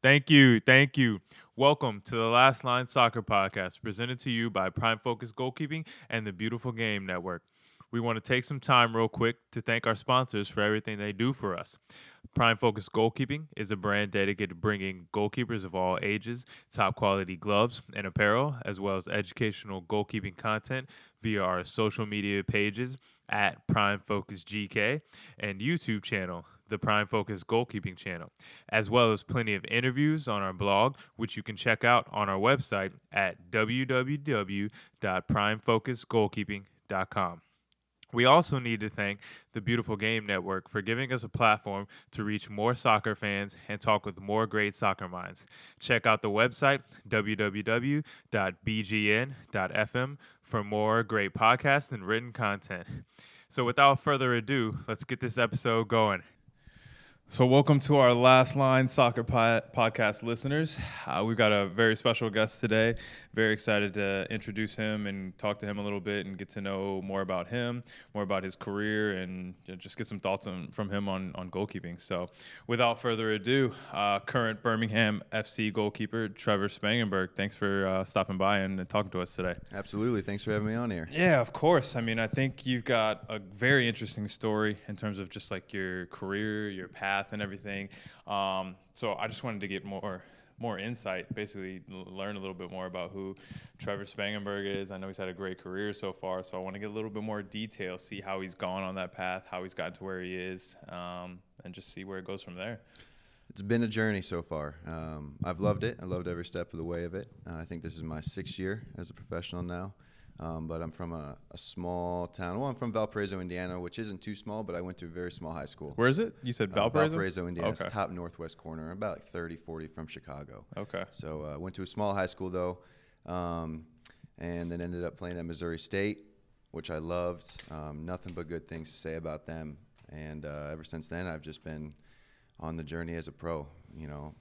Thank you. Thank you. Welcome to the Last Line Soccer Podcast, presented to you by Prime Focus Goalkeeping and the Beautiful Game Network. We want to take some time, real quick, to thank our sponsors for everything they do for us. Prime Focus Goalkeeping is a brand dedicated to bringing goalkeepers of all ages top quality gloves and apparel, as well as educational goalkeeping content via our social media pages at Prime Focus GK and YouTube channel, the Prime Focus Goalkeeping channel, as well as plenty of interviews on our blog, which you can check out on our website at www.primefocusgoalkeeping.com. We also need to thank the Beautiful Game Network for giving us a platform to reach more soccer fans and talk with more great soccer minds. Check out the website, www.bgn.fm, for more great podcasts and written content. So, without further ado, let's get this episode going. So, welcome to our Last Line Soccer po- Podcast listeners. Uh, we've got a very special guest today. Very excited to introduce him and talk to him a little bit and get to know more about him, more about his career, and just get some thoughts on, from him on, on goalkeeping. So, without further ado, uh, current Birmingham FC goalkeeper Trevor Spangenberg, thanks for uh, stopping by and, talking to us today. Absolutely. Thanks for having me on here. Yeah, of course. I mean, I think you've got a very interesting story in terms of just like your career, your path, and everything. Um, so I just wanted to get more more insight, basically learn a little bit more about who Trevor Spangenberg is. I know he's had a great career so far, so I want to get a little bit more detail, see how he's gone on that path, how he's gotten to where he is, um, and just see where it goes from there. It's been a journey so far. Um, I've loved it. I loved every step of the way of it. Uh, I think this is my sixth year as a professional now. Um, but I'm from a, a small town. Well, I'm from Valparaiso, Indiana, which isn't too small, but I went to a very small high school. Where is it? You said Valparaiso? Uh, Valparaiso, Indiana. It's Okay. top northwest corner, about like 30, 40 from Chicago. Okay. So I uh, went to a small high school though, um, and then ended up playing at Missouri State, which I loved. Um, nothing but good things to say about them. And uh, ever since then, I've just been on the journey as a pro. You know,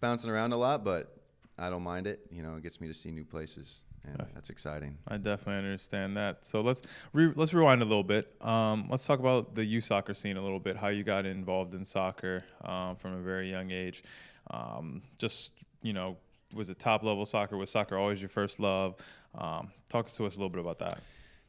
bouncing around a lot, but I don't mind it. You know, it gets me to see new places, and Def- that's exciting. I definitely understand that. So let's re- let's rewind a little bit. Um, let's talk about the youth soccer scene a little bit. How you got involved in soccer um, from a very young age. Um, just you know, was it top level soccer? Was soccer always your first love? Um, talk to us a little bit about that.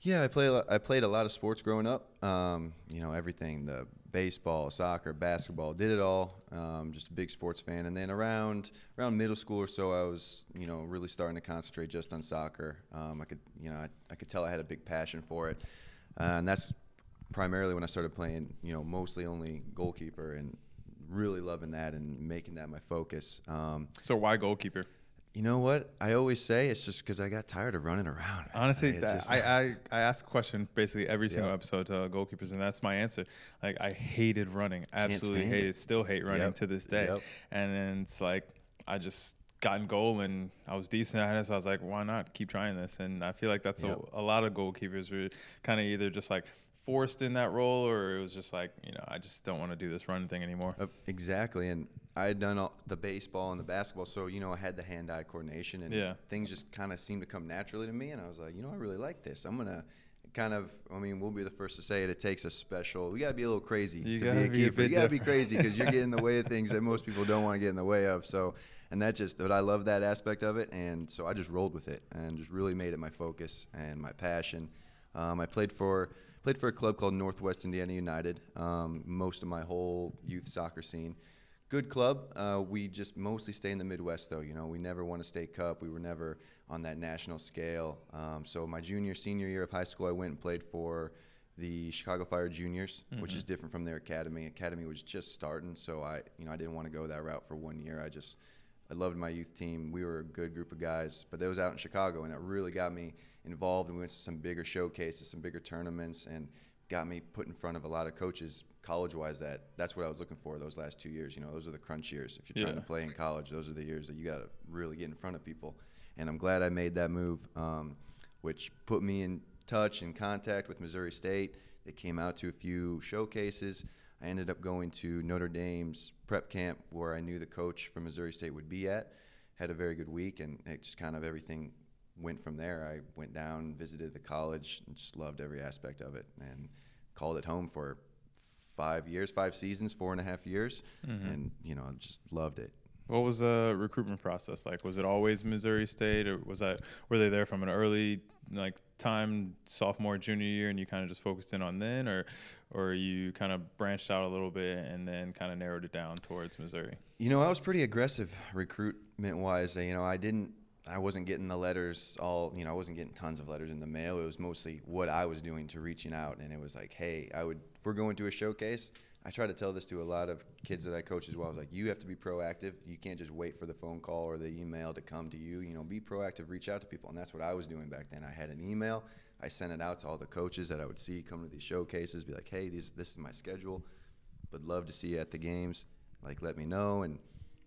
Yeah, I play. a lot- I played a lot of sports growing up. Um, you know, everything: the baseball, soccer, basketball. Did it all. Um, just a big sports fan. And then around around middle school or so, I was you know really starting to concentrate just on soccer. Um, I could you know I, I could tell I had a big passion for it, uh, and that's primarily when I started playing. You know, mostly only goalkeeper and really loving that and making that my focus. Um, So why goalkeeper? You know what? I always say it's just because I got tired of running around. Honestly, It that, just- I, I I ask a question basically every single Yeah. episode to goalkeepers, and that's my answer. Like I hated running, absolutely hated, it. still hate running Yep. to this day. Yep. And then it's like I just got in goal and I was decent at it, so I was like, why not keep trying this? And I feel like that's Yep. a, a lot of goalkeepers were kind of either just like forced in that role, or it was just like, you know, I just don't want to do this running thing anymore. Uh, exactly, and I had done all the baseball and the basketball, so you know I had the hand-eye coordination, and Yeah. things just kind of seemed to come naturally to me. And I was like, you know, I really like this. I'm gonna kind of. I mean, we'll be the first to say it. It takes a special. We gotta be a little crazy You to be a be a keeper. you gotta be crazy because you're getting in the way of things that most people don't want to get in the way of. So, and that just. But I love that aspect of it, and so I just rolled with it and just really made it my focus and my passion. Um, I played for played for a club called Northwest Indiana United. Um, most of my whole youth soccer scene. Good club. Uh, we just mostly stay in the Midwest, though. You know, we never won a state cup. We were never on that national scale. Um, so my junior, senior year of high school, I went and played for the Chicago Fire Juniors, which is different from their academy. Academy was just starting, so I, you know, I didn't want to go that route for one year. I just, I loved my youth team. We were a good group of guys, but that was out in Chicago, and it really got me involved. And we went to some bigger showcases, some bigger tournaments, and got me put in front of a lot of coaches college-wise. That that's what I was looking for those last two years. You know, those are the crunch years. If you're trying Yeah. to play in college, those are the years that you got to really get in front of people. And I'm glad I made that move, um, which put me in touch and contact with Missouri State. They came out to a few showcases. I ended up going to Notre Dame's prep camp where I knew the coach from Missouri State would be at. Had a very good week, and it just kind of everything went from there. I went down, visited the college, and just loved every aspect of it, and called it home for five years, five seasons, four and a half years, mm-hmm. and you know I just loved it. What was the recruitment process like? Was it always Missouri State, or was that were they there from an early like time sophomore junior year, and you kind of just focused in on then, or or you kind of branched out a little bit and then kind of narrowed it down towards Missouri? You know, I was pretty aggressive recruitment wise. You know, I didn't. I wasn't getting the letters all, you know, I wasn't getting tons of letters in the mail. It was mostly what I was doing to reaching out. And it was like, hey, I would, if we're going to a showcase, I try to tell this to a lot of kids that I coach as well. I was like, you have to be proactive. You can't just wait for the phone call or the email to come to you. You know, be proactive, reach out to people. And that's what I was doing back then. I had an email. I sent it out to all the coaches that I would see come to these showcases, be like, hey, these, this is my schedule. Would love to see you at the games. Like, let me know. And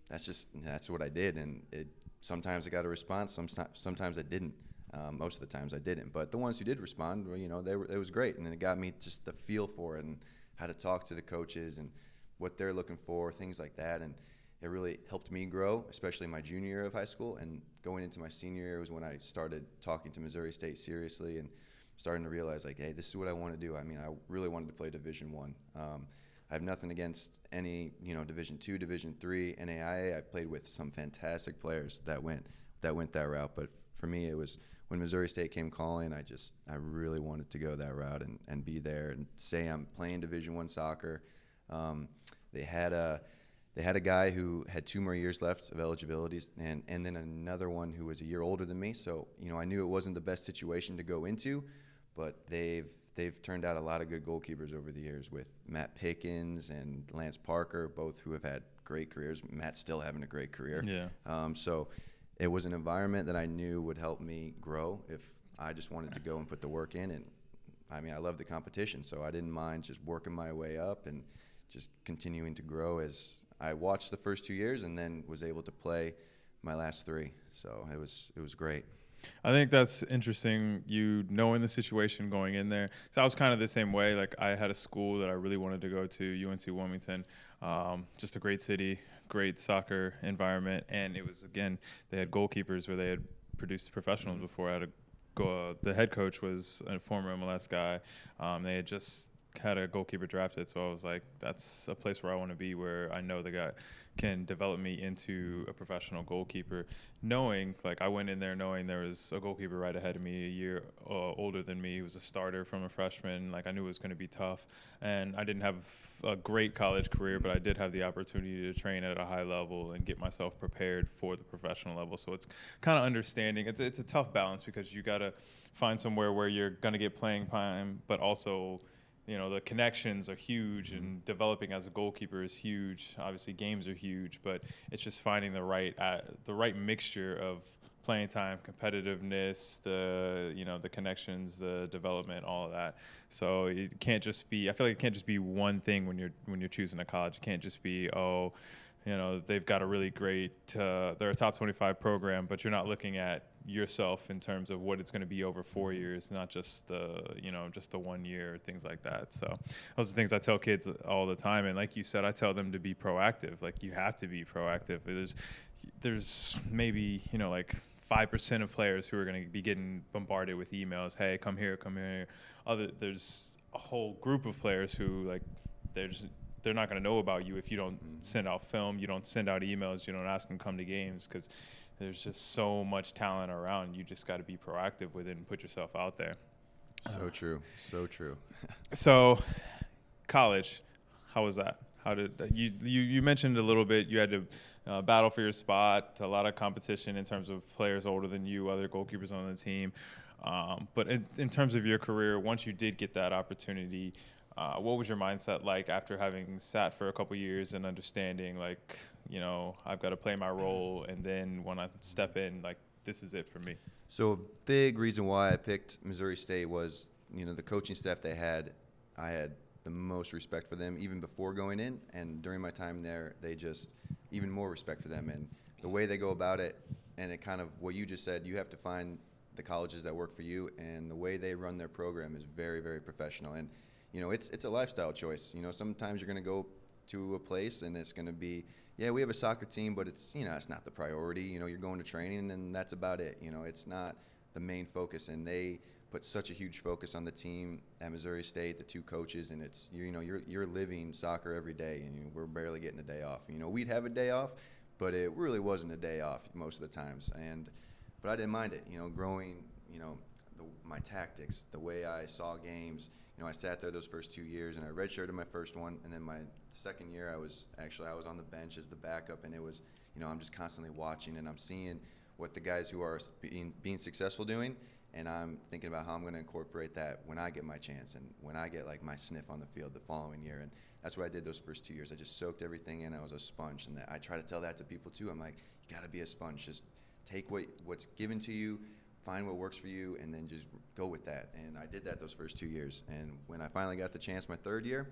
that's just, that's what I did. And it, sometimes I got a response, some, sometimes I didn't. Um, most of the times I didn't. But the ones who did respond, well, you know, they were, it was great. And it got me just the feel for it. And, how to talk to the coaches and what they're looking for, things like that. And it really helped me grow, especially my junior year of high school. And going into my senior year was when I started talking to Missouri State seriously and starting to realize, like, hey, this is what I want to do. I mean, I really wanted to play Division One. Um, I have nothing against any, you know, Division Two, Division Three, NAIA. I've played with some fantastic players that went that went that route, but for me, it was when Missouri State came calling, I just I really wanted to go that route and, and be there and say I'm playing Division One soccer. Um, they had a they had a guy who had two more years left of eligibilities and, and then another one who was a year older than me. So, you know, I knew it wasn't the best situation to go into, but they've they've turned out a lot of good goalkeepers over the years with Matt Pickens and Lance Parker, both who have had great careers. Matt's still having a great career. Yeah. Um, so it was an environment that I knew would help me grow if I just wanted to go and put the work in. And I mean, I love the competition, so I didn't mind just working my way up and just continuing to grow as I watched the first two years and then was able to play my last three. So it was it was great. I think that's interesting. You knowing the situation going in there, because I was kind of the same way. Like I had a school that I really wanted to go to, UNC Wilmington, um, just a great city, great soccer environment, and it was again they had goalkeepers where they had produced professionals before. I had a. Uh, the head coach was a former MLS guy. Um, they had just had a goalkeeper drafted, so I was like, that's a place where I want to be, where I know the guy can develop me into a professional goalkeeper. Knowing, like, I went in there knowing there was a goalkeeper right ahead of me, a year uh, older than me. He was a starter from a freshman. Like, I knew it was going to be tough, and I didn't have a great college career, but I did have the opportunity to train at a high level and get myself prepared for the professional level. So it's kind of understanding. It's it's a tough balance because you got to find somewhere where you're going to get playing time, but also you know the connections are huge and mm-hmm. developing as a goalkeeper is huge. Obviously games are huge but it's just finding the right uh, the right mixture of playing time competitiveness the you know the connections the development all of that. So it can't just be i feel like it can't just be one thing when you're when you're choosing a college. It can't just be oh you know they've got a really great uh, they're a top 25 program but you're not looking at yourself in terms of what it's going to be over four years not just the you know just the one year things like that. So those are things i tell kids all the time. And like you said i tell them to be proactive. Like you have to be proactive. There's there's maybe you know like 5% of players who are going to be getting bombarded with emails hey come here come here. Other there's a whole group of players who like there's they're not going to know about you if you don't mm-hmm. send out film, you don't send out emails, you don't ask them to come to games because there's just so much talent around. You just got to be proactive with it and put yourself out there. So uh, true, so true. so, college, how was that? How did you you you mentioned a little bit? You had to uh, battle for your spot, a lot of competition in terms of players older than you, other goalkeepers on the team. Um, but in, in terms of your career, once you did get that opportunity, uh, what was your mindset like after having sat for a couple years and understanding like you know I've got to play my role and then when I step in like this is it for me. So a big reason why I picked Missouri State was you know the coaching staff they had. I had the most respect for them even before going in, and during my time there, they just even more respect for them and the way they go about it. And it kind of what you just said. You have to find the colleges that work for you, and the way they run their program is very very professional and you know, it's it's a lifestyle choice. You know, sometimes you're going to go to a place and it's going to be, yeah, we have a soccer team, but it's you know, it's not the priority. You know, you're going to training and that's about it. You know, it's not the main focus, and they put such a huge focus on the team at Missouri State, the two coaches, and it's you know you're you're living soccer every day, and you know, we're barely getting a day off. You know, we'd have a day off, but it really wasn't a day off most of the times. And but I didn't mind it. You know, growing, you know, the, my tactics, the way I saw games. You know, I sat there those first two years, and I redshirted my first one, and then my second year, I was actually I was on the bench as the backup, and it was, you know, I'm just constantly watching, and I'm seeing what the guys who are being being successful doing, and I'm thinking about how I'm going to incorporate that when I get my chance and when I get like my sniff on the field the following year. And that's what I did those first two years. I just soaked everything in. I was a sponge, and I try to tell that to people too. I'm like, you got to be a sponge. Just take what what's given to you, find what works for you, and then just go with that. And I did that those first two years. And when I finally got the chance, my third year,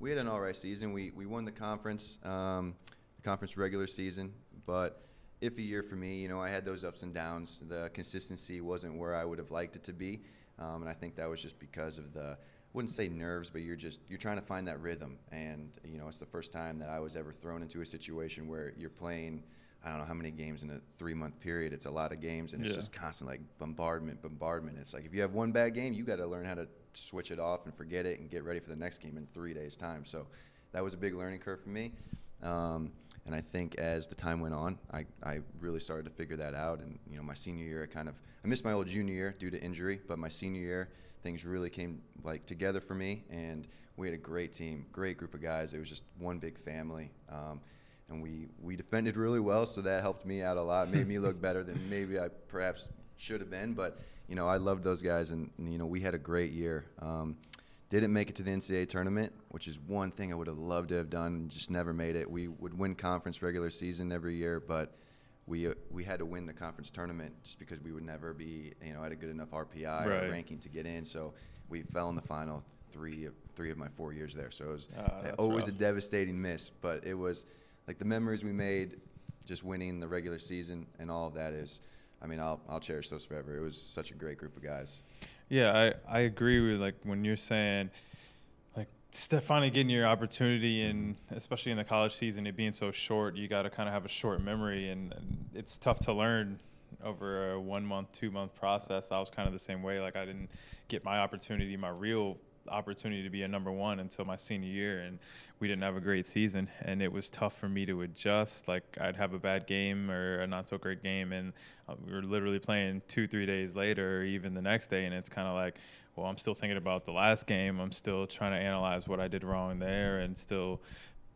we had an all right season. We we won the conference, um, the conference regular season, but iffy year for me. You know, I had those ups and downs. The consistency wasn't where I would have liked it to be, um, and I think that was just because of the I wouldn't say nerves, but you're just you're trying to find that rhythm. And you know, it's the first time that I was ever thrown into a situation where you're playing. I don't know how many games in a three month period. It's a lot of games, and it's yeah. just constant like bombardment, bombardment. It's like if you have one bad game, you got to learn how to switch it off and forget it and get ready for the next game in three days' time. So that was a big learning curve for me. Um, and I think as the time went on, I, I really started to figure that out. And you know, my senior year, I kind of I missed my old junior year due to injury, but my senior year, things really came like together for me, and we had a great team, great group of guys. It was just one big family. Um, and we, we defended really well, so that helped me out a lot. Made me look better than maybe I perhaps should have been. But you know, I loved those guys, and, and you know, we had a great year. Um, didn't make it to the NCAA tournament, which is one thing I would have loved to have done. Just never made it. We would win conference regular season every year, but we uh, we had to win the conference tournament just because we would never be you know at a good enough RPI right. ranking to get in. So we fell in the final three of three of my four years there. So it was uh, always rough. a devastating miss, but it was like the memories we made, just winning the regular season and all of that is. I mean, I'll I'll cherish those forever. It was such a great group of guys. Yeah, I I agree with like when you're saying like finally getting your opportunity and especially in the college season it being so short you got to kind of have a short memory and, and, it's tough to learn over a one month two month process i was kind of the same way like i didn't get my opportunity my real opportunity to be a number one until my senior year and we didn't have a great season and it was tough for me to adjust like i'd have a bad game or a not so great game and uh, we were literally playing two three days later or even the next day and it's kind of like well, I'm still thinking about the last game. I'm still trying to analyze what I did wrong there, and still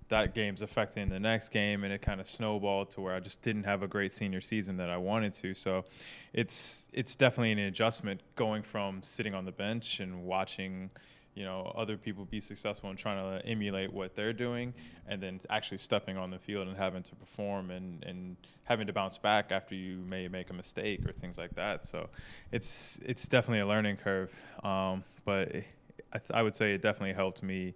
that game's affecting the next game, and it kind of snowballed to where I just didn't have a great senior season that I wanted to. So, it's it's definitely an adjustment going from sitting on the bench and watching you know other people be successful and trying to emulate what they're doing and then actually stepping on the field and having to perform and, and having to bounce back after you may make a mistake or things like that. So it's it's definitely a learning curve. Um, but I, th- I, would say it definitely helped me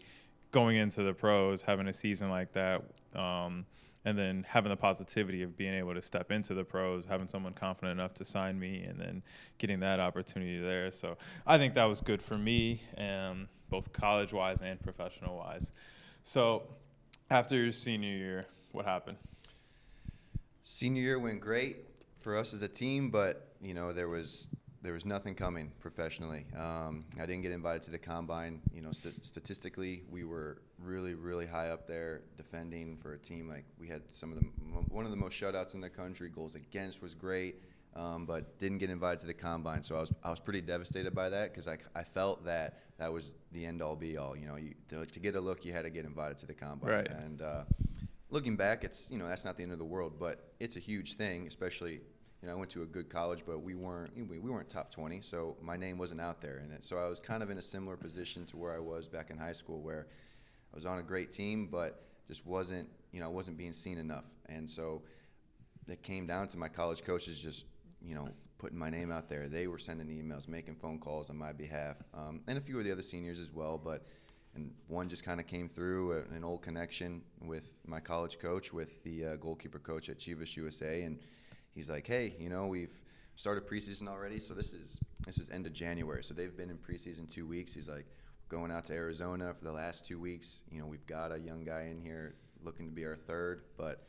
going into the pros having a season like that. Um, and then having the positivity of being able to step into the pros, having someone confident enough to sign me, and then getting that opportunity there. So I think that was good for me, um, both college wise and professional wise. So after your senior year, what happened? Senior year went great for us as a team, but you know there was there was nothing coming professionally. Um, I didn't get invited to the combine. You know, st- statistically, we were really, really high up there defending for a team. Like we had some of the one of the most shutouts in the country. Goals against was great, um, but didn't get invited to the combine. So I was I was pretty devastated by that because I, I felt that that was the end all be all. You know, you, to, to, get a look, you had to get invited to the combine. Right. And uh, looking back, it's you know that's not the end of the world, but it's a huge thing, especially you know, I went to a good college, but we weren't we, we weren't top 20, so my name wasn't out there it. So I was kind of in a similar position to where I was back in high school, where I was on a great team, but just wasn't you know wasn't being seen enough. And so it came down to my college coaches just you know putting my name out there. They were sending emails, making phone calls on my behalf, um, and a few of the other seniors as well, but and one just kind of came through an old connection with my college coach, with the uh, goalkeeper coach at Chivas USA, and he's like, hey, you know, we've started preseason already, so this is this is end of January, so they've been in preseason two weeks. He's like, going out to Arizona for the last two weeks. You know, we've got a young guy in here looking to be our third, but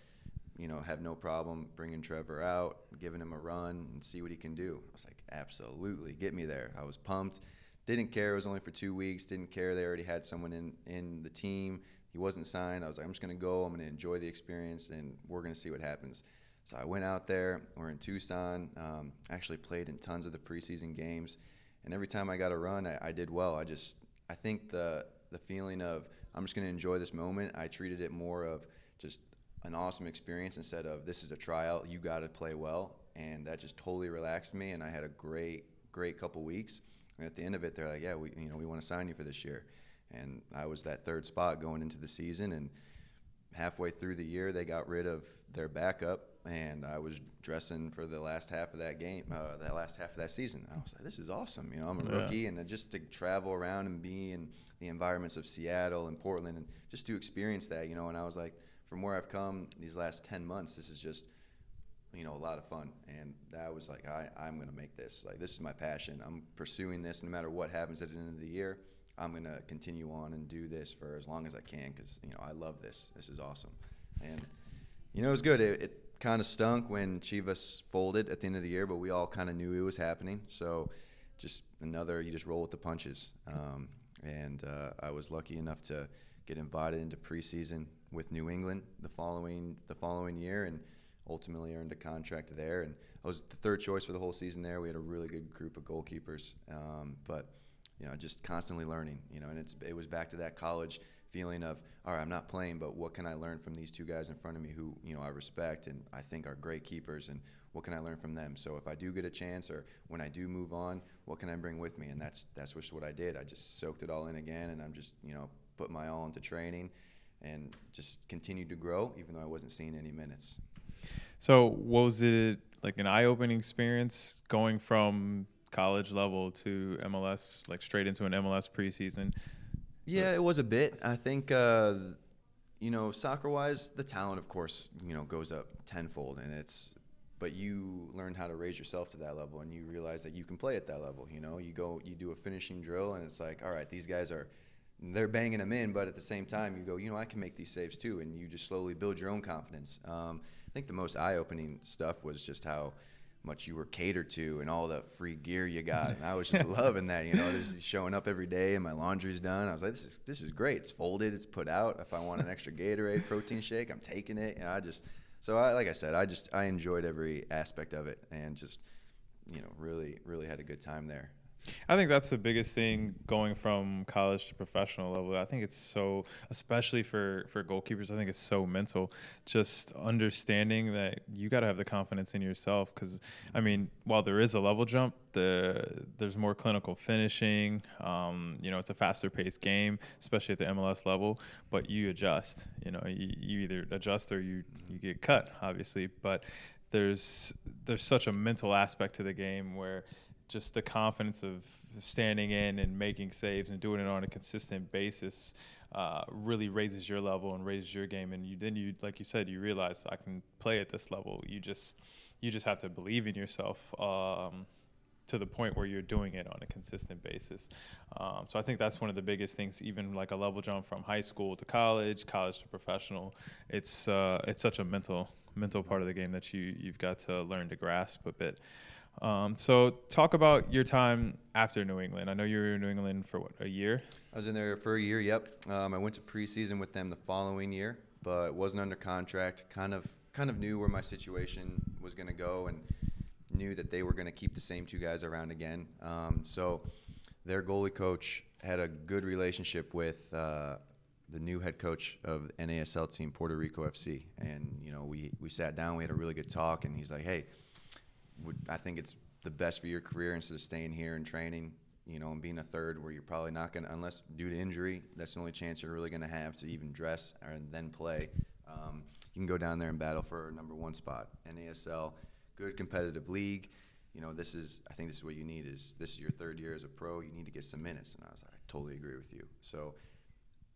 you know, have no problem bringing Trevor out, giving him a run, and see what he can do. I was like, absolutely, get me there. I was pumped. Didn't care. It was only for two weeks. Didn't care. They already had someone in in the team. He wasn't signed. I was like, I'm just gonna go. I'm gonna enjoy the experience, and we're gonna see what happens. So I went out there. We're in Tucson. Um, actually played in tons of the preseason games, and every time I got a run, I, I did well. I just I think the the feeling of I'm just gonna enjoy this moment. I treated it more of just an awesome experience instead of this is a tryout. You got to play well, and that just totally relaxed me. And I had a great great couple weeks. And at the end of it, they're like, yeah, we you know we want to sign you for this year and I was that third spot going into the season. And halfway through the year, they got rid of their backup, and I was dressing for the last half of that game, uh, that last half of that season. I was like, this is awesome. You know, I'm a yeah. rookie, and just to travel around and be in the environments of Seattle and Portland, and just to experience that, you know. And I was like, from where I've come these last ten months, this is just you know, a lot of fun. And that was like, I, I'm going to make this. Like, this is my passion. I'm pursuing this no matter what happens at the end of the year. I'm going to continue on and do this for as long as I can because, you know, I love this. This is awesome. And, you know, it was good. It, it kind of stunk when Chivas folded at the end of the year, but we all kind of knew it was happening. So just another, you just roll with the punches. Um, and uh, I was lucky enough to get invited into preseason with New England the following the following year, and ultimately earned a contract there. And I was the third choice for the whole season there. We had a really good group of goalkeepers, um, but you know, just constantly learning, you know, and it's it was back to that college feeling of, all right, I'm not playing, but what can I learn from these two guys in front of me who, you know, I respect and I think are great keepers and what can I learn from them? So if I do get a chance or when I do move on, what can I bring with me? And that's that's just what I did. I just soaked it all in again and I'm just, you know, put my all into training and just continued to grow even though I wasn't seeing any minutes. So what was it like an eye-opening experience going from college level to MLS, like straight into an MLS preseason? Yeah, it was a bit. I think, uh, you know, soccer wise, the talent, of course, you know, goes up tenfold, and it's. But you learn how to raise yourself to that level, and you realize that you can play at that level. You know, you go, you do a finishing drill, and it's like, all right, these guys are, they're banging them in, but at the same time, you go, you know, I can make these saves too, and you just slowly build your own confidence. Um, I think the most eye-opening stuff was just how much you were catered to and all the free gear you got. And I was just loving that, you know, just showing up every day and my laundry's done. I was like, this is this is great. It's folded, it's put out. If I want an extra Gatorade protein shake, I'm taking it. Know, I just so I like I said, I just I enjoyed every aspect of it and just you know, really really had a good time there. I think that's the biggest thing going from college to professional level. I think it's so, especially for for goalkeepers. I think it's so mental. Just understanding that you got to have the confidence in yourself. Because I mean, while there is a level jump, the there's more clinical finishing. Um, you know, it's a faster paced game, especially at the MLS level. But you adjust. You know, you, you either adjust or you you get cut, obviously. But there's there's such a mental aspect to the game where just the confidence of standing in and making saves and doing it on a consistent basis uh, really raises your level and raises your game. And you then you like you said, you realize I can play at this level. You just you just have to believe in yourself. Um, to the point where you're doing it on a consistent basis. Um, so I think that's one of the biggest things, even like a level jump from high school to college, college to professional. It's uh, it's such a mental mental part of the game that you you've got to learn to grasp a bit. Um, so talk about your time after New England. I know you were in New England for what a year. I was in there for a year. Yep. Um, I went to preseason with them the following year, but wasn't under contract. Kind of kind of knew where my situation was going to go and knew that they were going to keep the same two guys around again. Um, so their goalie coach had a good relationship with. Uh, the new head coach of NASL team, Puerto Rico FC, and you know we we sat down, we had a really good talk, and he's like, "Hey, would I think it's the best for your career instead of staying here and training, you know, and being a third where you're probably not going to, unless due to injury, that's the only chance you're really going to have to even dress and then play. Um, you can go down there and battle for number one spot. NASL, good competitive league. You know, this is, I think this is what you need is this is your third year as a pro. You need to get some minutes. And I was like, I totally agree with you. So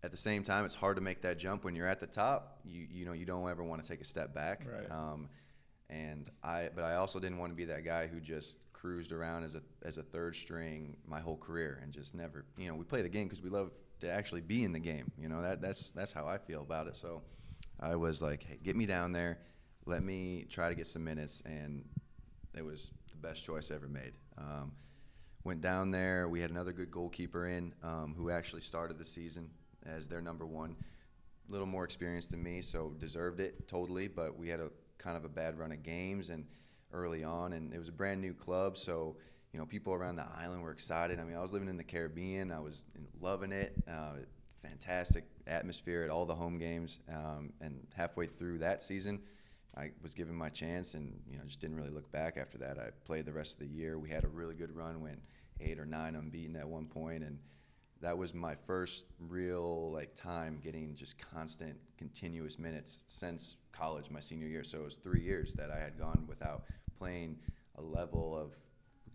at the same time, it's hard to make that jump when you're at the top. You, you know, you don't ever want to take a step back. Right. Um, and I but I also didn't want to be that guy who just cruised around as a as a third string my whole career and just never you know we play the game because we love to actually be in the game you know that that's that's how I feel about it. So I was like hey get me down there. Let me try to get some minutes. And it was the best choice ever made. Um, went down there. We had another good goalkeeper in um, who actually started the season as their number one. A little more experienced than me, so deserved it totally. But we had a kind of a bad run of games and early on, and it was a brand new club, so you know people around the island were excited. I mean, I was living in the Caribbean, I was loving it. Uh, fantastic atmosphere at all the home games, um, and halfway through that season. I was given my chance, and you know, just didn't really look back after that. I played the rest of the year. We had a really good run, went eight or nine unbeaten at one point, and that was my first real like time getting just constant, continuous minutes since college, my senior year. So it was three years that I had gone without playing a level of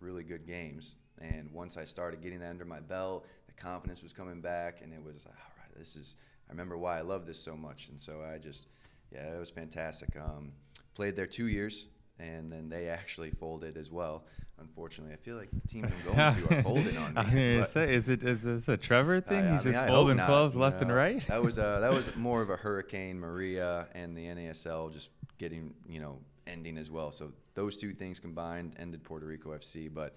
really good games. And once I started getting that under my belt, the confidence was coming back, and it was all right. This is. I remember why I love this so much, and so I just, yeah, it was fantastic. Um, played there two years, and then they actually folded as well. Unfortunately, I feel like the teams I'm going to are folding on me. I'm gonna say, is it is this a Trevor thing? I- I He's mean, just I hope folding clubs left and know. right. That was uh, that was more of a Hurricane Maria and the NASL just getting you know ending as well. So those two things combined ended Puerto Rico FC. But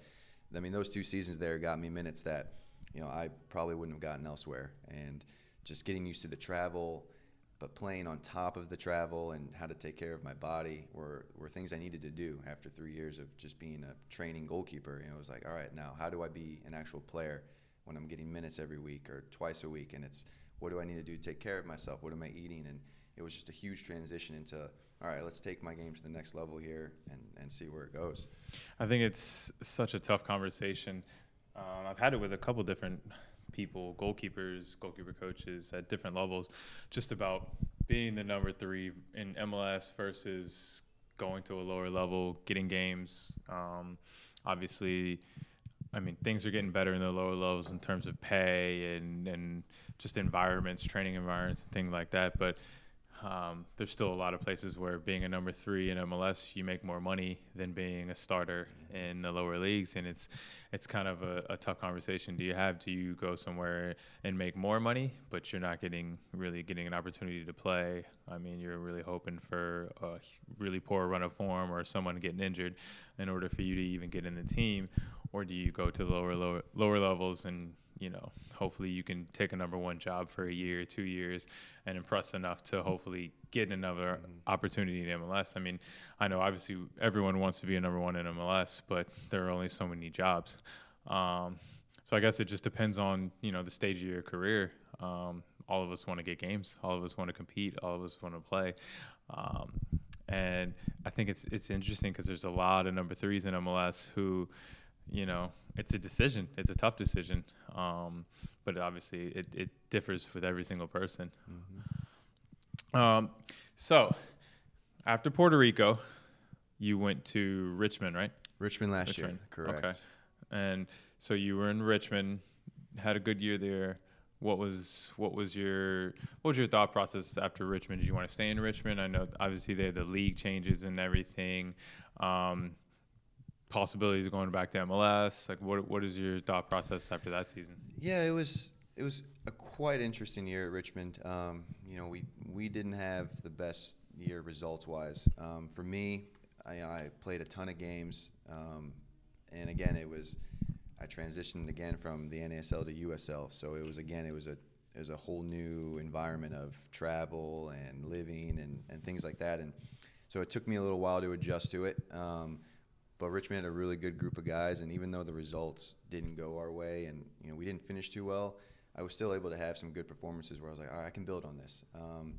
I mean, those two seasons there got me minutes that you know I probably wouldn't have gotten elsewhere. And just getting used to the travel, but playing on top of the travel and how to take care of my body were, were things I needed to do after three years of just being a training goalkeeper. You know, it was like, all right, now how do I be an actual player when I'm getting minutes every week or twice a week? And it's what do I need to do to take care of myself? What am I eating? And it was just a huge transition into, all right, let's take my game to the next level here and, and see where it goes. I think it's such a tough conversation. Um, I've had it with a couple different people, goalkeepers, goalkeeper coaches at different levels, just about being the number three in MLS versus going to a lower level, getting games. Um, obviously, I mean, things are getting better in the lower levels in terms of pay and, and just environments, training environments, and things like that. But um, there's still a lot of places where being a number three in MLS, you make more money than being a starter in the lower leagues, and it's it's kind of a, a tough conversation. Do you have do you go somewhere and make more money, but you're not getting really getting an opportunity to play? I mean, you're really hoping for a really poor run of form or someone getting injured in order for you to even get in the team, or do you go to the lower lower lower levels and you know, hopefully you can take a number one job for a year, two years, and impress enough to hopefully get another opportunity in MLS. I mean, I know obviously everyone wants to be a number one in MLS, but there are only so many jobs. Um, so I guess it just depends on you know the stage of your career. Um, all of us want to get games. All of us want to compete. All of us want to play. Um, and I think it's it's interesting because there's a lot of number threes in MLS who, you know, it's a decision. It's a tough decision. Um, but obviously, it, it differs with every single person. Um, so, after Puerto Rico, you went to Richmond, right? Richmond last year, correct. okay. And so you were in Richmond, had a good year there. What was what was your what was your thought process after Richmond? Did you want to stay in Richmond? I know obviously they had the league changes and everything. Um, possibilities of going back to MLS. Like what what is your thought process after that season? Yeah, it was it was a quite interesting year at Richmond. Um, you know, we we didn't have the best year results wise. Um, for me, I, I played a ton of games, um, and again, it was I transitioned again from the NASL to USL. So it was again, it was a it was a whole new environment of travel and living and, and things like that. And so it took me a little while to adjust to it. Um, but Richmond had a really good group of guys, and even though the results didn't go our way, and you know we didn't finish too well, I was still able to have some good performances where I was like, all right, I can build on this. Um,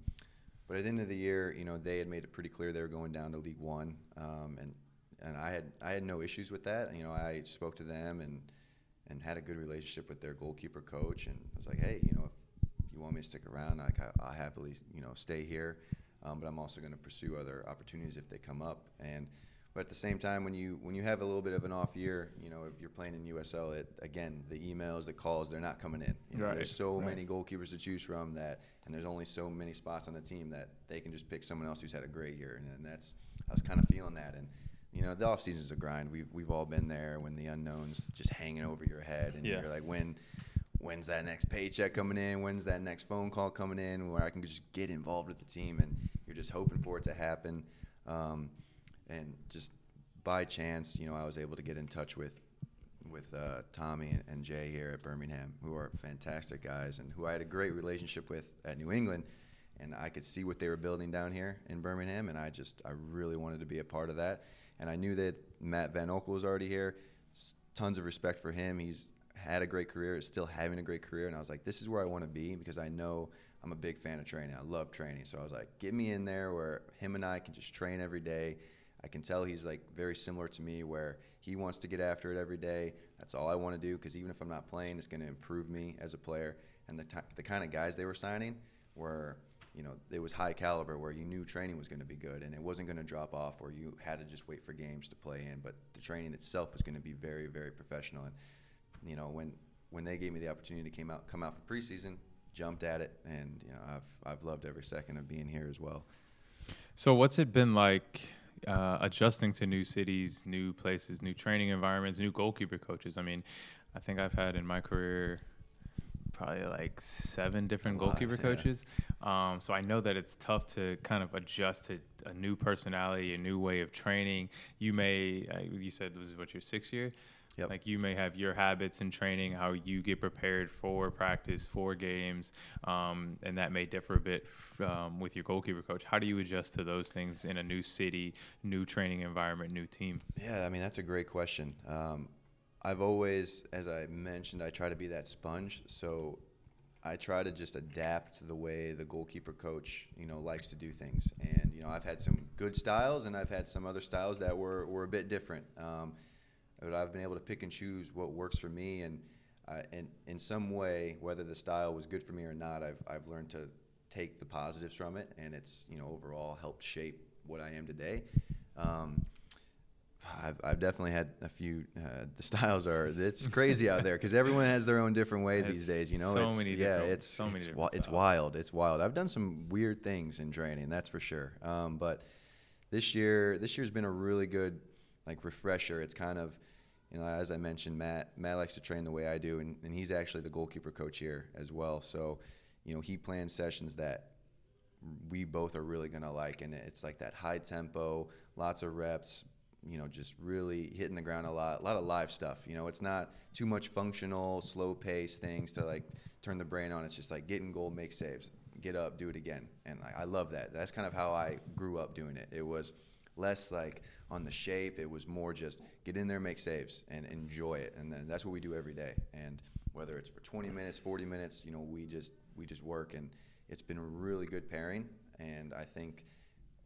but at the end of the year, you know, they had made it pretty clear they were going down to League One, um, and and I had I had no issues with that. You know, I spoke to them and and had a good relationship with their goalkeeper coach, and I was like, hey, you know, if you want me to stick around, like I, I'll happily you know stay here, um, but I'm also going to pursue other opportunities if they come up and. But at the same time, when you when you have a little bit of an off year, you know, if you're playing in USL, it again the emails, the calls, they're not coming in. You know, Right, There's so right. many goalkeepers to choose from that, and there's only so many spots on the team that they can just pick someone else who's had a great year, and, and that's I was kind of feeling that, and you know, the off season's a grind. We've we've all been there when the unknowns just hanging over your head, and Yeah. you're like, when when's that next paycheck coming in? When's that next phone call coming in where I can just get involved with the team? And you're just hoping for it to happen. Um, and just by chance, you know, I was able to get in touch with with uh, Tommy and, Jay here at Birmingham, who are fantastic guys and who I had a great relationship with at New England. and I could see what they were building down here in Birmingham, and I just I really wanted to be a part of that. And I knew that Matt Van Oekel was already here. Tons of respect for him. He's had a great career, is still having a great career, and I was like, this is where I want to be because I know I'm a big fan of training. I love training, so I was like, get me in there where him and I can just train every day. I can tell he's like very similar to me, where he wants to get after it every day. That's all I want to do because even if I'm not playing, it's going to improve me as a player. And the t- the kind of guys they were signing were you know, it was high caliber where you knew training was going to be good and it wasn't going to drop off or you had to just wait for games to play in. But the training itself was going to be very, very professional. And, you know, when, when they gave me the opportunity to came out, come out for preseason, jumped at it. And, you know, I've, I've loved every second of being here as well. So what's it been like uh, adjusting to new cities, new places, new training environments, new goalkeeper coaches? I mean, I think I've had in my career probably like seven different goalkeeper yeah. coaches. Um, so I know that it's tough to kind of adjust to a new personality, a new way of training. You may, uh, you said this is what your sixth year. Yep. Like you may have your habits and training, how you get prepared for practice, for games, um, and that may differ a bit um, with your goalkeeper coach. How do you adjust to those things in a new city, new training environment, new team? Yeah, I mean that's a great question. Um, I've always, as I mentioned, I try to be that sponge. So I try to just adapt to the way the goalkeeper coach, you know, likes to do things. And you know, I've had some good styles, and I've had some other styles that were were a bit different. Um, but I've been able to pick and choose what works for me, and uh, and in some way, whether the style was good for me or not, I've I've learned to take the positives from it, and it's you know overall helped shape what I am today. Um, I've, I've definitely had a few. Uh, the styles are it's crazy out there because everyone has their own different way these days. You know, so it's, many yeah, it's so it's, many it's wild. It's wild. I've done some weird things in training, that's for sure. Um, but this year, this year's been a really good like refresher. It's kind of you know, as I mentioned, Matt Matt likes to train the way I do, and, and he's actually the goalkeeper coach here as well. So, you know, he plans sessions that we both are really gonna like, and it's like that high tempo, lots of reps, you know, just really hitting the ground a lot, a lot of live stuff. You know, it's not too much functional, slow pace things to like turn the brain on. It's just like get in goal, make saves, get up, do it again. And I love that. That's kind of how I grew up doing it. It was less like on the shape. It was more just get in there, make saves, and enjoy it. And then that's what we do every day. And whether it's for 20 minutes, 40 minutes, you know, we just we just work, and it's been a really good pairing. And I think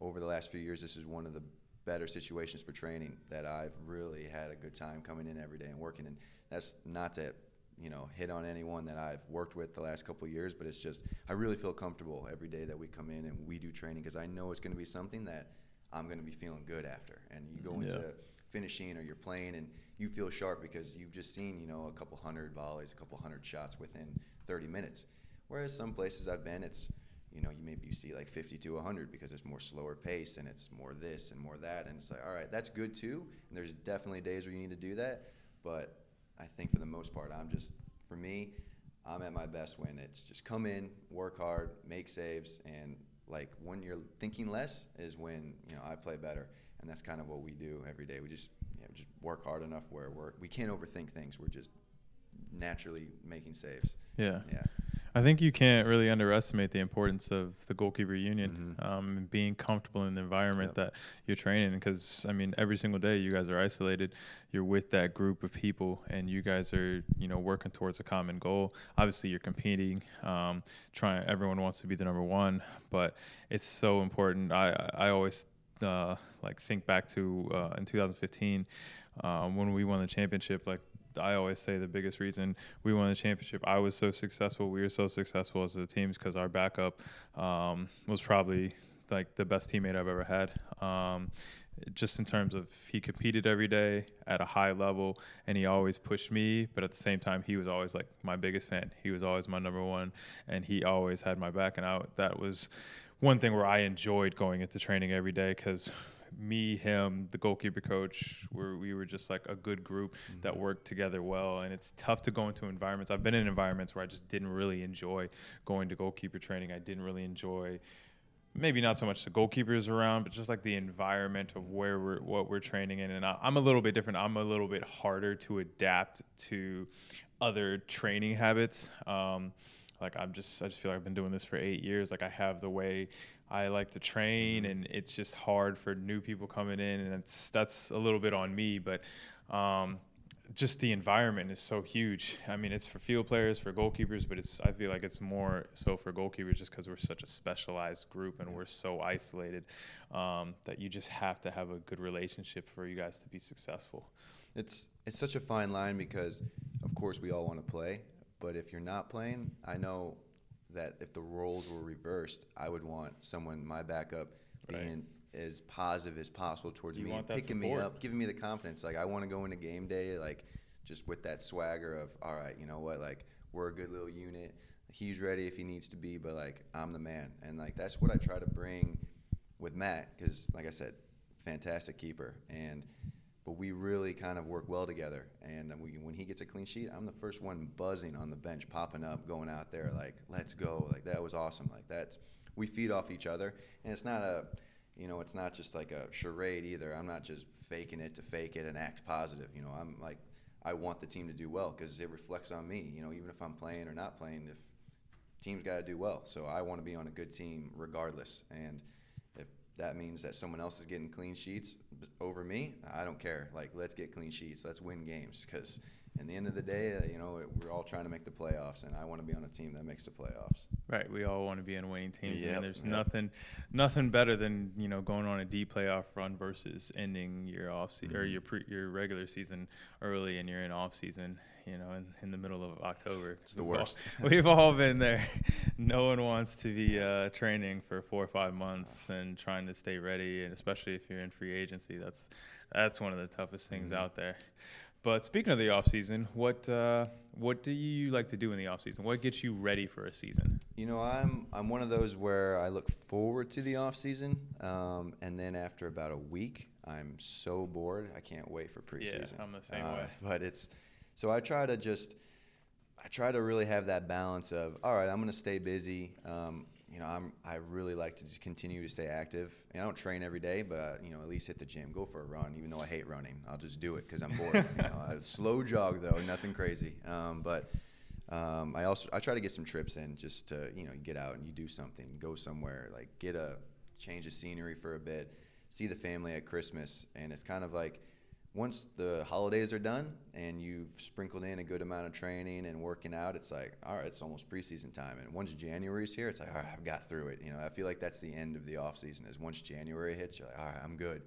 over the last few years, this is one of the better situations for training that I've really had a good time coming in every day and working. And that's not to you know hit on anyone that I've worked with the last couple years, but it's just I really feel comfortable every day that we come in and we do training because I know it's going to be something that I'm going to be feeling good after. And you go into yeah. finishing or you're playing and you feel sharp because you've just seen you know a couple hundred volleys, a couple hundred shots within 30 minutes. Whereas some places I've been, it's you know, you maybe you see like 50 to 100 because it's more slower pace and it's more this and more that. And it's like, all right, that's good too. And there's definitely days where you need to do that. But I think for the most part, I'm just, for me, I'm at my best when it's just come in, work hard, make saves, and like when you're thinking less is when you know I play better, and that's kind of what we do every day. We just you know, just work hard enough where we're we can't overthink things. We're just naturally making saves. Yeah. Yeah. I think you can't really underestimate the importance of the goalkeeper union, mm-hmm. um, being comfortable in the environment yep. that you're training. Because I mean, every single day you guys are isolated. You're with that group of people, and you guys are, you know, working towards a common goal. Obviously, you're competing. Um, trying. Everyone wants to be the number one, but it's so important. I I always uh, like think back to uh, in 2015 um, when we won the championship. Like I always say the biggest reason we won the championship, I was so successful, we were so successful as a team because our backup um, was probably like the best teammate I've ever had. Um, just in terms of he competed every day at a high level and he always pushed me but at the same time he was always like my biggest fan he was always my number one and he always had my back and out that was one thing where i enjoyed going into training every day because me, him, the goalkeeper coach, where we were just like a good group mm-hmm. that worked together well. And it's tough to go into environments. I've been in environments where I just didn't really enjoy going to goalkeeper training. I didn't really enjoy maybe not so much the goalkeepers around, but just like the environment of where we're what we're training in. And I, am a little bit different. I'm a little bit harder to adapt to other training habits. Um, like I'm just I just feel like I've been doing this for eight years. Like I have the way I like to train, Mm-hmm. and it's just hard for new people coming in, and it's that's a little bit on me, but. Um, just the environment is so huge. I mean, it's for field players, for goalkeepers, but it's I feel like it's more so for goalkeepers just because we're such a specialized group and we're so isolated um, that you just have to have a good relationship for you guys to be successful. It's it's such a fine line because, of course, we all want to play, but if you're not playing, I know that if the roles were reversed, I would want someone, my backup, Right. being as positive as possible towards You me, and picking me up, giving me the confidence. Like I want to go into game day, like just with that swagger of, all right, you know what, like we're a good little unit. He's ready if he needs to be, but like I'm the man, and like that's what I try to bring with Matt because, like I said, fantastic keeper, and but we really kind of work well together. And we, when he gets a clean sheet, I'm the first one buzzing on the bench, popping up, going out there like, "Let's go!" Like that was awesome. Like that's we feed off each other, and it's not a, you know, it's not just like a charade either. I'm not just faking it to fake it and act positive. You know, I'm like, I want the team to do well because it reflects on me. You know, even if I'm playing or not playing, if team's got to do well. So I want to be on a good team regardless. And that means that someone else is getting clean sheets over me, I don't care. Like, let's get clean sheets. Let's win games because. In the end of the day, uh, you know, we're all trying to make the playoffs, and I want to be on a team that makes the playoffs. Right. We all want to be in a winning team. I Yep, mean, there's yep. nothing, nothing better than you know going on a D playoff run versus ending your off season or Mhm. your pre, your regular season early and you're in off season. You know, in, in the middle of October. It's the We've all- worst. we've all been there. No one wants to be uh, training for four or five months and trying to stay ready, and especially if you're in free agency, that's that's one of the toughest things Mhm. out there. But speaking of the off season, what uh, what do you like to do in the off season? What gets you ready for a season? You know, I'm I'm one of those where I look forward to the off season, um, and then after about a week, I'm so bored. I can't wait for preseason. Yeah, I'm the same Uh, way. But it's so I try to just I try to really have that balance of all right, I'm going to stay busy. Um, you know, I'm I really like to just continue to stay active. And I don't train every day, but uh, you know, at least hit the gym, go for a run. Even though I hate running, I'll just do it because I'm bored. you know, slow jog though, nothing crazy. Um, but um, I also I try to get some trips in just to you know you get out and you do something, go somewhere, like get a change of scenery for a bit, see the family at Christmas, and it's kind of like once the holidays are done and you've sprinkled in a good amount of training and working out, it's like all right, it's almost preseason time, and once January's here, it's like all right, I've got through it. You know, I feel like that's the end of the off season. Is once January hits, you're like all right, I'm good.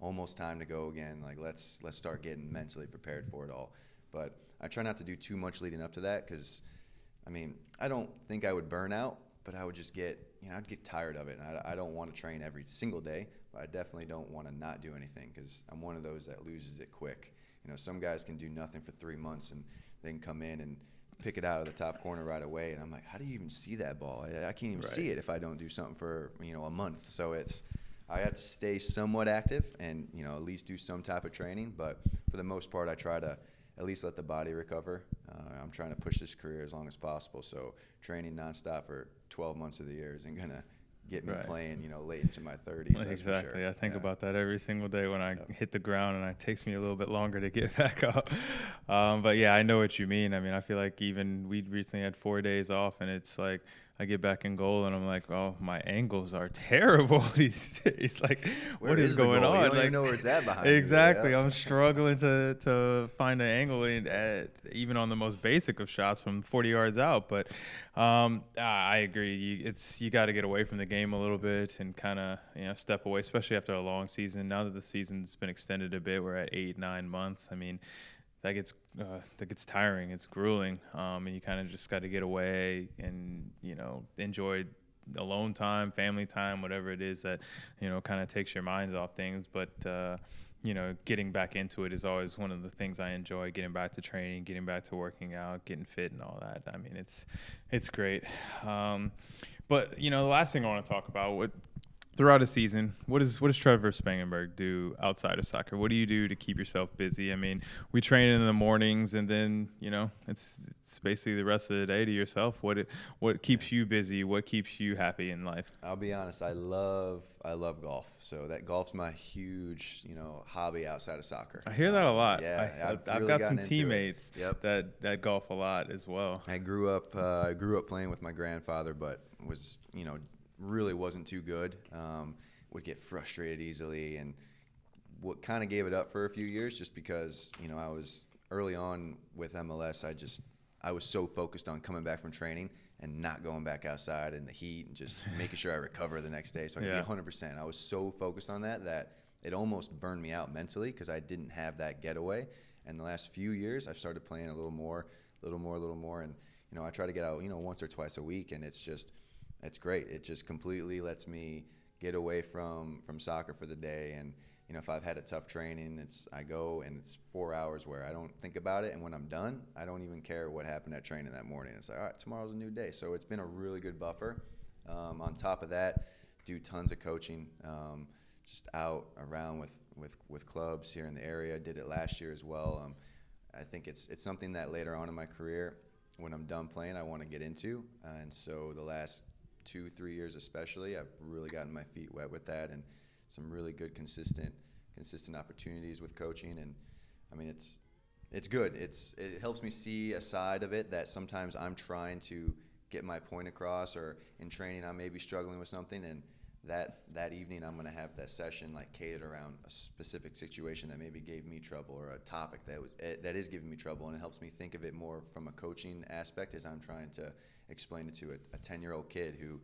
Almost time to go again. Like let's let's start getting mentally prepared for it all. But I try not to do too much leading up to that because, I mean, I don't think I would burn out, but I would just get, you know, I'd get tired of it. And I, I don't want to train every single day, but I definitely don't want to not do anything because I'm one of those that loses it quick. You know, some guys can do nothing for three months and they can come in and pick it out of the top corner right away. And I'm like, how do you even see that ball? I, I can't even see it if I don't do something for, you know, a month. So it's, I have to stay somewhat active and, you know, at least do some type of training. But for the most part, I try to at least let the body recover. Uh, I'm trying to push this career as long as possible. So training nonstop for 12 months of the year isn't gonna get me Right. playing, you know, late into my 30s. that's for exactly. sure. I think Yeah. about that every single day when I Yep. hit the ground, and it takes me a little bit longer to get back up. Um, but yeah, I know what you mean. I mean, I feel like even we recently had four days off, and it's like I get back in goal, and I'm like, oh, my angles are terrible these days. Like, Where what is, is going goal? You on? don't even like, know where it's at behind you. Exactly. Yeah. I'm struggling to to find an angle at, even on the most basic of shots from 40 yards out. But um, I I agree. You, it's you got to get away from the game a little bit and kind of you know step away, especially after a long season. Now that the season's been extended a bit, we're at eight nine months. I mean. That gets uh, that gets tiring. It's grueling, um, and you kind of just got to get away and you know enjoy alone time, family time, whatever it is that you know kind of takes your mind off things. But uh, you know, getting back into it is always one of the things I enjoy. Getting back to training, getting back to working out, getting fit, and all that. I mean, it's it's great. Um, but you know, the last thing I want to talk about what throughout a season, what does what does Trevor Spangenberg do outside of soccer? What do you do to keep yourself busy? I mean, we train in the mornings, and then you know it's it's basically the rest of the day to yourself. What it, what keeps you busy? What keeps you happy in life? I'll be honest. I love I love golf. So that golf's my huge you know hobby outside of soccer. I hear that a lot. Yeah, I, I've, I've really got some teammates Yep. that that golf a lot as well. I grew up uh, I grew up playing with my grandfather, but was you know really wasn't too good. Um, would get frustrated easily, and what kind of gave it up for a few years just because you know I was early on with MLS. I just I was so focused on coming back from training and not going back outside in the heat and just making sure I recover the next day. So I could Yeah. be 100%. I was so focused on that that it almost burned me out mentally because I didn't have that getaway. And the last few years, I've started playing a little more, a little more, a little more, and you know I try to get out you know once or twice a week, and it's just it's great. It just completely lets me get away from from soccer for the day. And you know if i've had a tough training it's i go and it's four hours where i don't think about it. And when i'm done i don't even care what happened at training that morning. It's like all right tomorrow's a new day. So it's been a really good buffer. Um, on top of that do tons of coaching um, just out around with, with with clubs here in the area. Did it last year as well. Um, i think it's it's something that later on in my career when i'm done playing i want to get into. Uh, and so the last two, three years especially, I've really gotten my feet wet with that and some really good consistent consistent opportunities with coaching and I mean it's it's good. It's it helps me see a side of it that sometimes I'm trying to get my point across or in training I may be struggling with something and that that evening I'm going to have that session like catered around a specific situation that maybe gave me trouble or a topic that was eh, that is giving me trouble and it helps me think of it more from a coaching aspect as I'm trying to explain it to a 10 year old kid who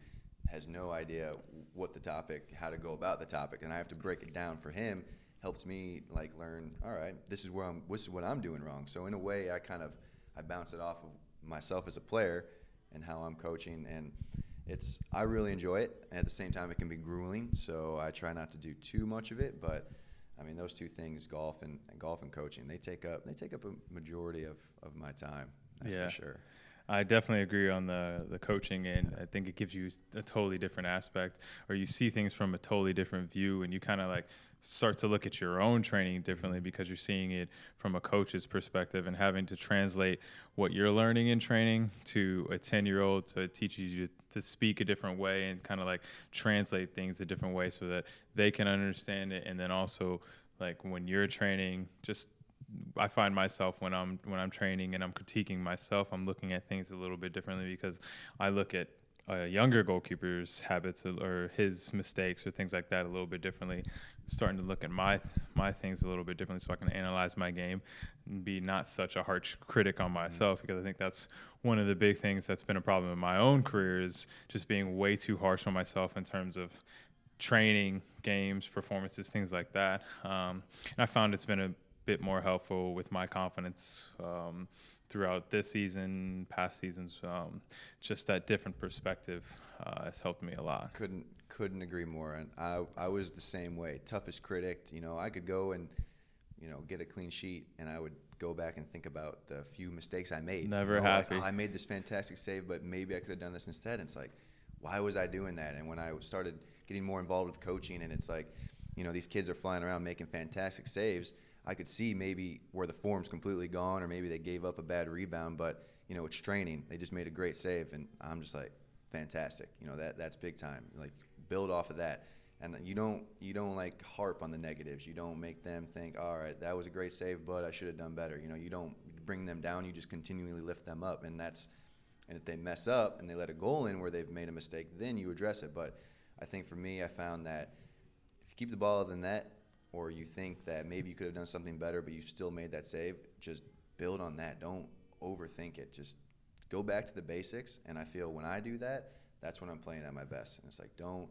has no idea what the topic how to go about the topic and I have to break it down for him helps me like learn all right this is where I'm this is what I'm doing wrong so in a way I kind of I bounce it off of myself as a player and how I'm coaching and it's I really enjoy it. At the same time, it can be grueling, so I try not to do too much of it. But I mean, those two things, golf and, and golf and coaching, they take up they take up a majority of, of my time. That's Yeah. for sure. I definitely agree on the the coaching, and I think it gives you a totally different aspect, or you see things from a totally different view, and you kind of like start to look at your own training differently mm-hmm. because you're seeing it from a coach's perspective and having to translate what you're learning in training to a 10 year old so it teaches you to, to speak a different way and kind of like translate things a different way so that they can understand it and then also like when you're training just I find myself when I'm when I'm training and I'm critiquing myself, I'm looking at things a little bit differently because I look at a younger goalkeeper's habits or- his mistakes or things like that a little bit differently. Starting to look at my my things a little bit differently, so I can analyze my game and be not such a harsh critic on myself because I think that's one of the big things that's been a problem in my own career is just being way too harsh on myself in terms of training, games, performances, things like that. Um, and I found it's been a bit more helpful with my confidence um, throughout this season, past seasons. Um, just that different perspective uh, has helped me a lot. Couldn't couldn't agree more. And I I was the same way. Toughest critic. You know, I could go and you know get a clean sheet, and I would go back and think about the few mistakes I made. Never you know, like, happy. "Oh, I made this fantastic save, but maybe I could have done this instead. And it's like, why was I doing that? And when I started getting more involved with coaching, and it's like, you know, these kids are flying around making fantastic saves. I could see maybe where the form's completely gone, or maybe they gave up a bad rebound, but you know, it's training. They just made a great save, and I'm just like, fantastic. You know, that that's big time. Like build off of that. And you don't you don't like harp on the negatives. You don't make them think, all right, that was a great save, but I should have done better. You know, you don't bring them down. You just continually lift them up, and that's and if they mess up and they let a goal in where they've made a mistake, then you address it. But I think for me, I found that if you keep the ball in the net, or you think that maybe you could have done something better, but you still made that save, just build on that. Don't overthink it. Just go back to the basics. And I feel when I do that, that's when I'm playing at my best. And it's like, don't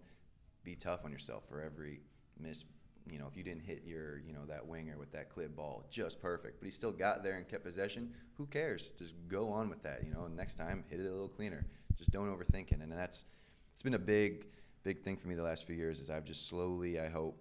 be tough on yourself for every miss. You know, if you didn't hit your, you know, that winger with that clip ball just perfect, but he still got there and kept possession, who cares? Just go on with that, you know, next time hit it a little cleaner. Just don't overthink it. And that's, it's been a big, big thing for me the last few years is I've just slowly, I hope,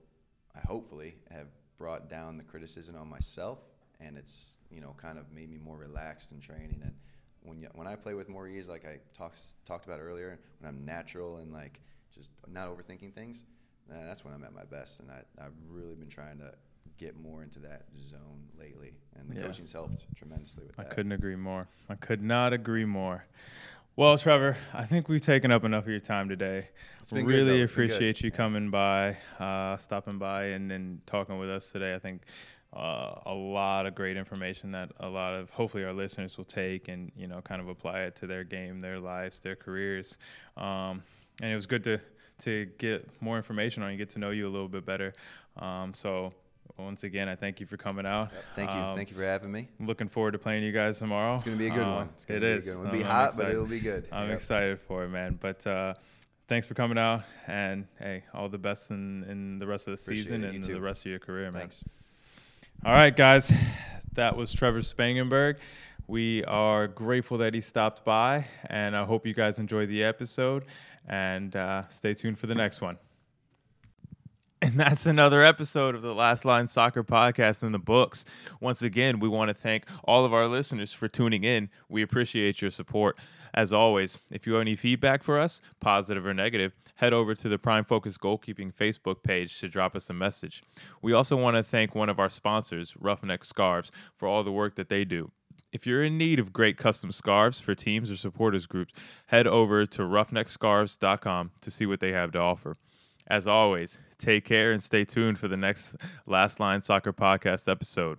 I hopefully have brought down the criticism on myself, and it's you know kind of made me more relaxed in training. And when you, when I play with more ease, like I talked talked about earlier, when I'm natural and like just not overthinking things, uh, that's when I'm at my best. And I, I've really been trying to get more into that zone lately, and the Yeah. coaching's helped tremendously with I that. I couldn't agree more. I could not agree more. Well, Trevor, I think we've taken up enough of your time today. Really though. It's been good. appreciate you coming by, uh, stopping by, and, and talking with us today. I think uh, a lot of great information that a lot of hopefully our listeners will take and you know kind of apply it to their game, their lives, their careers. Um, and it was good to to get more information on you, get to know you a little bit better. Um, so once again, I thank you for coming out. Yep. Thank you. Um, Thank you for having me. I'm looking forward to playing you guys tomorrow. It's going to be a good Um, one. It's gonna it be is. A good one. I'm- It'll be I'm hot, excited. but it'll be good. I'm Yep. excited for it, man. But uh, thanks for coming out, and hey, all the best in, in the rest of the Appreciate season it. And too. the rest of your career, man. Thanks. All right, guys, that was Trevor Spangenberg. We are grateful that he stopped by, and I hope you guys enjoyed the episode. And uh, stay tuned for the next one. And that's another episode of the Last Line Soccer Podcast in the books. Once again, we want to thank all of our listeners for tuning in. We appreciate your support. As always, if you have any feedback for us, positive or negative, head over to the Prime Focus Goalkeeping Facebook page to drop us a message. We also want to thank one of our sponsors, Roughneck Scarves, for all the work that they do. If you're in need of great custom scarves for teams or supporters groups, head over to roughneckscarves.com to see what they have to offer. As always, take care and stay tuned for the next Last Line Soccer Podcast episode.